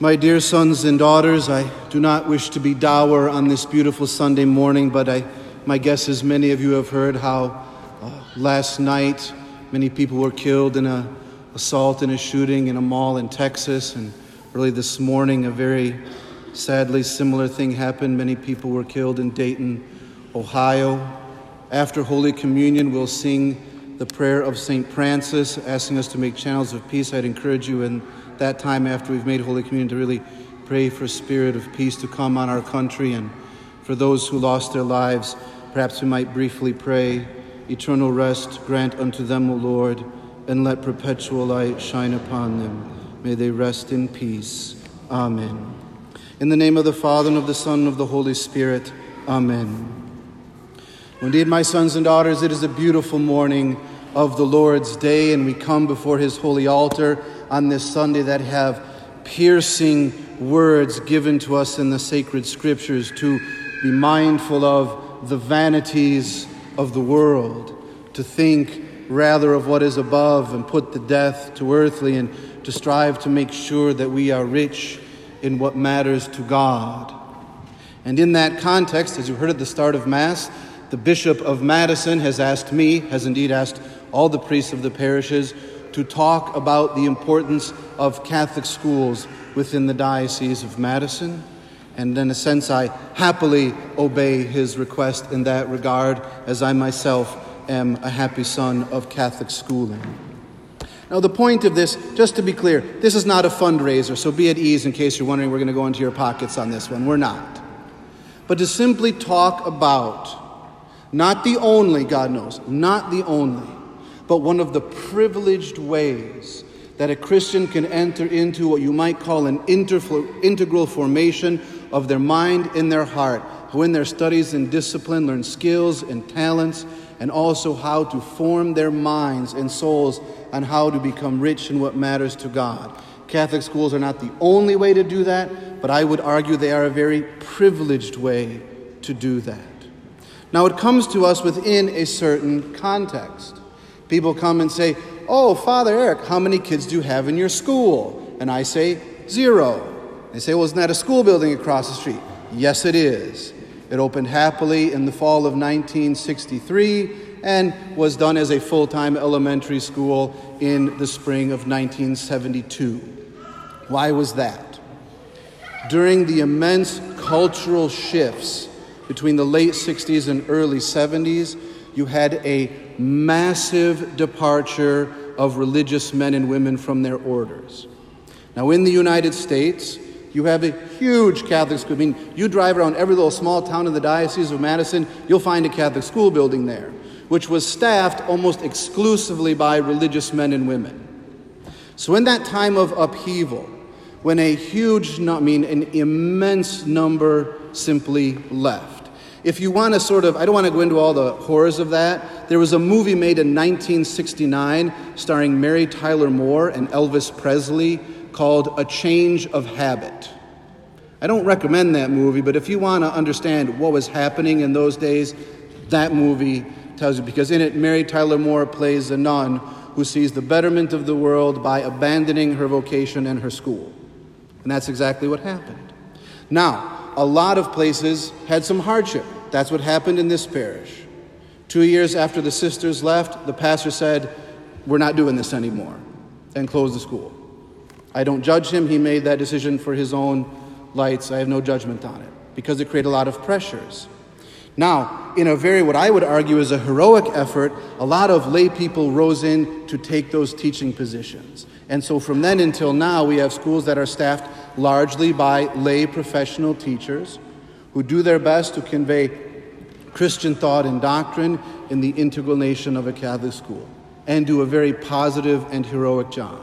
My dear sons and daughters, I do not wish to be dour on this beautiful Sunday morning, but I, my guess is many of you have heard how uh, last night many people were killed in a assault and a shooting in a mall in Texas, and early this morning a very sadly similar thing happened. Many people were killed in Dayton, Ohio. After Holy Communion, we'll sing the prayer of St. Francis, asking us to make channels of peace. I'd encourage you in that time after we've made Holy Communion to really pray for a spirit of peace to come on our country and for those who lost their lives. Perhaps we might briefly pray. Eternal rest grant unto them, O Lord, and let perpetual light shine upon them. May they rest in peace. Amen. In the name of the Father, and of the Son, and of the Holy Spirit. Amen. Indeed, my sons and daughters, it is a beautiful morning of the Lord's day, and we come before his holy altar on this Sunday that have piercing words given to us in the sacred scriptures to be mindful of the vanities of the world, to think rather of what is above and put the death to earthly, and to strive to make sure that we are rich in what matters to God. And in that context, as you heard at the start of Mass, the Bishop of Madison has asked me, has indeed asked all the priests of the parishes, to talk about the importance of Catholic schools within the Diocese of Madison. And in a sense, I happily obey his request in that regard, as I myself am a happy son of Catholic schooling. Now, the point of this, just to be clear, this is not a fundraiser, so be at ease in case you're wondering we're going to go into your pockets on this one. We're not. But to simply talk about, not the only, God knows, not the only, but one of the privileged ways that a Christian can enter into what you might call an integral formation of their mind in their heart, who in their studies and discipline learn skills and talents, and also how to form their minds and souls on how to become rich in what matters to God. Catholic schools are not the only way to do that, but I would argue they are a very privileged way to do that. Now, it comes to us within a certain context. People come and say, Oh, Father Eric, how many kids do you have in your school? And I say, Zero. They say, Well, isn't that a school building across the street? Yes, it is. It opened happily in the fall of 1963 and was done as a full time elementary school in the spring of 1972. Why was that? During the immense cultural shifts between the late 60s and early 70s, you had a massive departure of religious men and women from their orders. Now, in the United States, you have a huge Catholic school. I mean, you drive around every little small town in the Diocese of Madison, you'll find a Catholic school building there, which was staffed almost exclusively by religious men and women. So, in that time of upheaval, when a huge, I mean, an immense number simply left, if you want to sort of, I don't want to go into all the horrors of that. There was a movie made in 1969 starring Mary Tyler Moore and Elvis Presley called A Change of Habit. I don't recommend that movie, but if you want to understand what was happening in those days, that movie tells you because in it, Mary Tyler Moore plays a nun who sees the betterment of the world by abandoning her vocation and her school. And that's exactly what happened. Now, a lot of places had some hardship. That's what happened in this parish. Two years after the sisters left, the pastor said, We're not doing this anymore, and closed the school. I don't judge him. He made that decision for his own lights. I have no judgment on it because it created a lot of pressures. Now, in a very, what I would argue is a heroic effort, a lot of lay people rose in to take those teaching positions. And so from then until now, we have schools that are staffed largely by lay professional teachers who do their best to convey Christian thought and doctrine in the integral nation of a Catholic school and do a very positive and heroic job.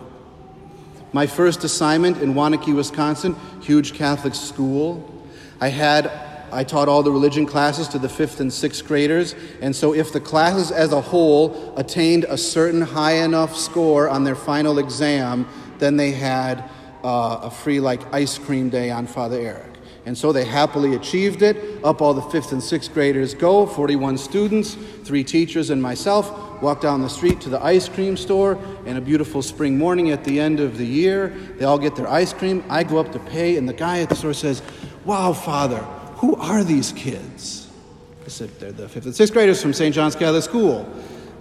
My first assignment in Waunakee, Wisconsin, huge Catholic school. I had I taught all the religion classes to the fifth and sixth graders, and so if the classes as a whole attained a certain high enough score on their final exam, then they had uh, a free like ice cream day on Father Eric. And so they happily achieved it. Up all the fifth and sixth graders go 41 students, three teachers, and myself. walk down the street to the ice cream store, and a beautiful spring morning at the end of the year, they all get their ice cream. I go up to pay, and the guy at the store says, Wow, Father, who are these kids? I said, They're the fifth and sixth graders from St. John's Catholic School.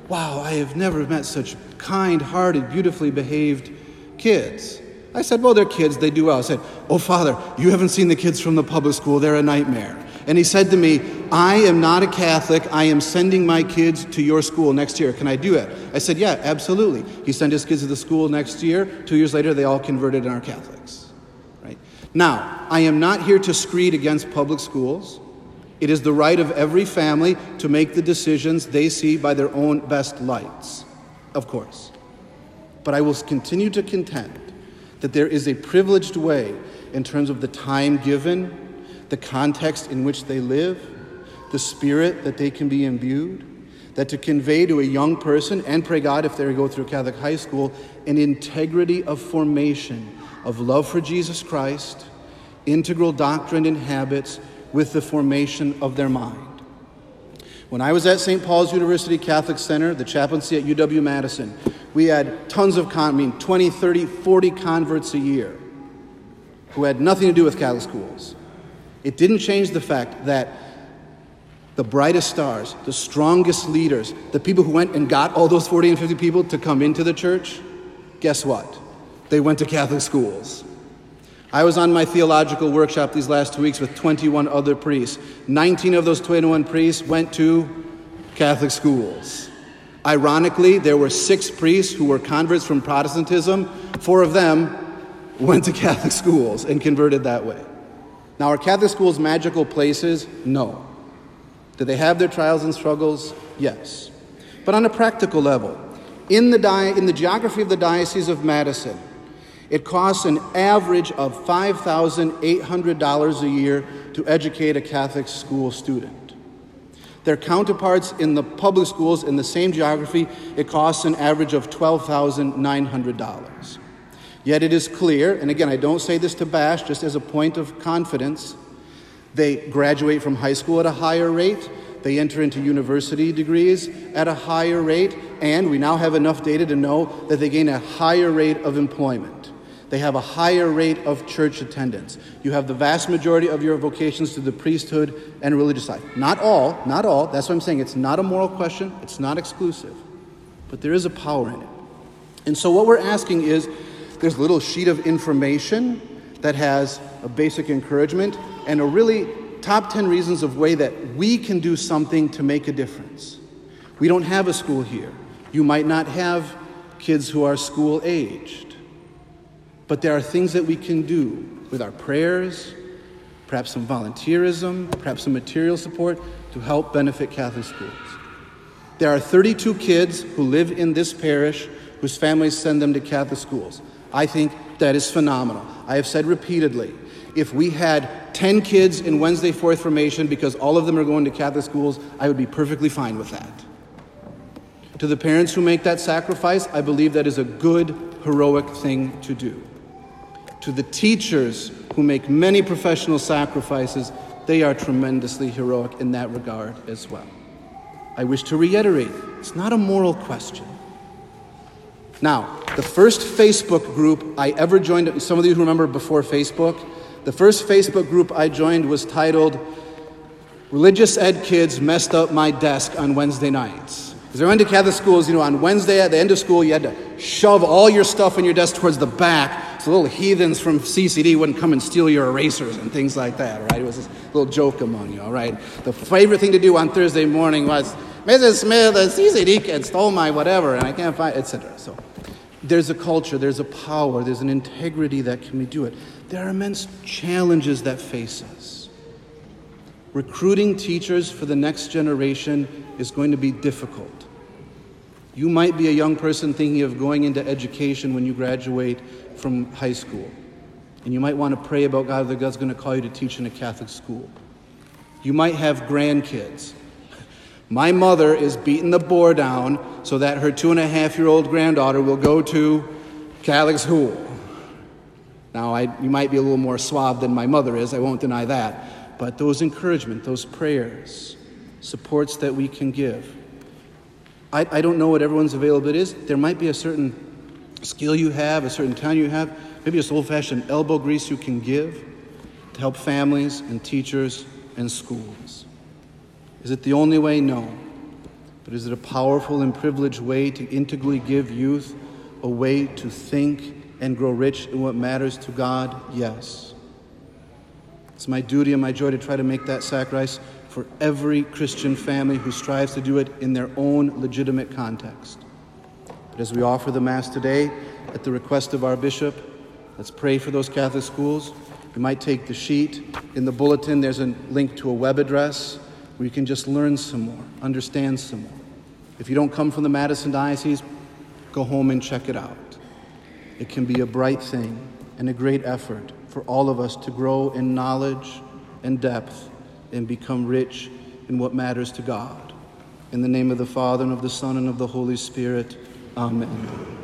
Wow, I have never met such kind hearted, beautifully behaved kids. I said, Well, they're kids, they do well. I said, Oh, Father, you haven't seen the kids from the public school, they're a nightmare. And he said to me, I am not a Catholic. I am sending my kids to your school next year. Can I do it? I said, Yeah, absolutely. He sent his kids to the school next year. Two years later, they all converted and are Catholics. Right? Now, I am not here to screed against public schools. It is the right of every family to make the decisions they see by their own best lights, of course. But I will continue to contend that there is a privileged way in terms of the time given the context in which they live, the spirit that they can be imbued, that to convey to a young person, and pray God if they go through Catholic high school, an integrity of formation of love for Jesus Christ, integral doctrine and habits with the formation of their mind. When I was at St. Paul's University Catholic Center, the chaplaincy at UW Madison, we had tons of, con- I mean, 20, 30, 40 converts a year who had nothing to do with Catholic schools. It didn't change the fact that the brightest stars, the strongest leaders, the people who went and got all those 40 and 50 people to come into the church, guess what? They went to Catholic schools. I was on my theological workshop these last two weeks with 21 other priests. 19 of those 21 priests went to Catholic schools. Ironically, there were six priests who were converts from Protestantism. Four of them went to Catholic schools and converted that way. Now, are Catholic schools magical places? No. Do they have their trials and struggles? Yes. But on a practical level, in the, di- in the geography of the Diocese of Madison, it costs an average of $5,800 a year to educate a Catholic school student. Their counterparts in the public schools in the same geography, it costs an average of $12,900. Yet it is clear, and again, I don't say this to bash, just as a point of confidence, they graduate from high school at a higher rate, they enter into university degrees at a higher rate, and we now have enough data to know that they gain a higher rate of employment. They have a higher rate of church attendance. You have the vast majority of your vocations to the priesthood and religious life. Not all, not all. That's what I'm saying. It's not a moral question, it's not exclusive. But there is a power in it. And so what we're asking is there's a little sheet of information that has a basic encouragement and a really top 10 reasons of way that we can do something to make a difference. We don't have a school here. You might not have kids who are school aged. But there are things that we can do with our prayers, perhaps some volunteerism, perhaps some material support to help benefit Catholic schools. There are 32 kids who live in this parish whose families send them to Catholic schools. I think that is phenomenal. I have said repeatedly if we had 10 kids in Wednesday Fourth Formation because all of them are going to Catholic schools, I would be perfectly fine with that. To the parents who make that sacrifice, I believe that is a good, heroic thing to do. To the teachers who make many professional sacrifices, they are tremendously heroic in that regard as well. I wish to reiterate it's not a moral question. Now, the first Facebook group I ever joined, some of you remember before Facebook, the first Facebook group I joined was titled Religious Ed Kids Messed Up My Desk on Wednesday Nights. Because I went to Catholic schools, you know, on Wednesday at the end of school, you had to shove all your stuff in your desk towards the back so little heathens from CCD wouldn't come and steal your erasers and things like that, right? It was this little joke among you, all right? The favorite thing to do on Thursday morning was, Mrs. Smith, the CCD kid stole my whatever, and I can't find, etc. So there's a culture, there's a power, there's an integrity that can do it. There are immense challenges that face us. Recruiting teachers for the next generation is going to be difficult. You might be a young person thinking of going into education when you graduate from high school. And you might want to pray about God that God's going to call you to teach in a Catholic school. You might have grandkids. My mother is beating the board down so that her two and a half year old granddaughter will go to Catholic school. Now, I, you might be a little more suave than my mother is, I won't deny that. But those encouragement, those prayers, supports that we can give. I, I don't know what everyone's availability is. There might be a certain skill you have, a certain talent you have, maybe just old fashioned elbow grease you can give to help families and teachers and schools. Is it the only way? No. But is it a powerful and privileged way to integrally give youth a way to think and grow rich in what matters to God? Yes. It's my duty and my joy to try to make that sacrifice for every Christian family who strives to do it in their own legitimate context. But as we offer the Mass today, at the request of our bishop, let's pray for those Catholic schools. You might take the sheet. In the bulletin, there's a link to a web address where you can just learn some more, understand some more. If you don't come from the Madison Diocese, go home and check it out. It can be a bright thing and a great effort for all of us to grow in knowledge and depth and become rich in what matters to God. In the name of the Father, and of the Son, and of the Holy Spirit, Amen.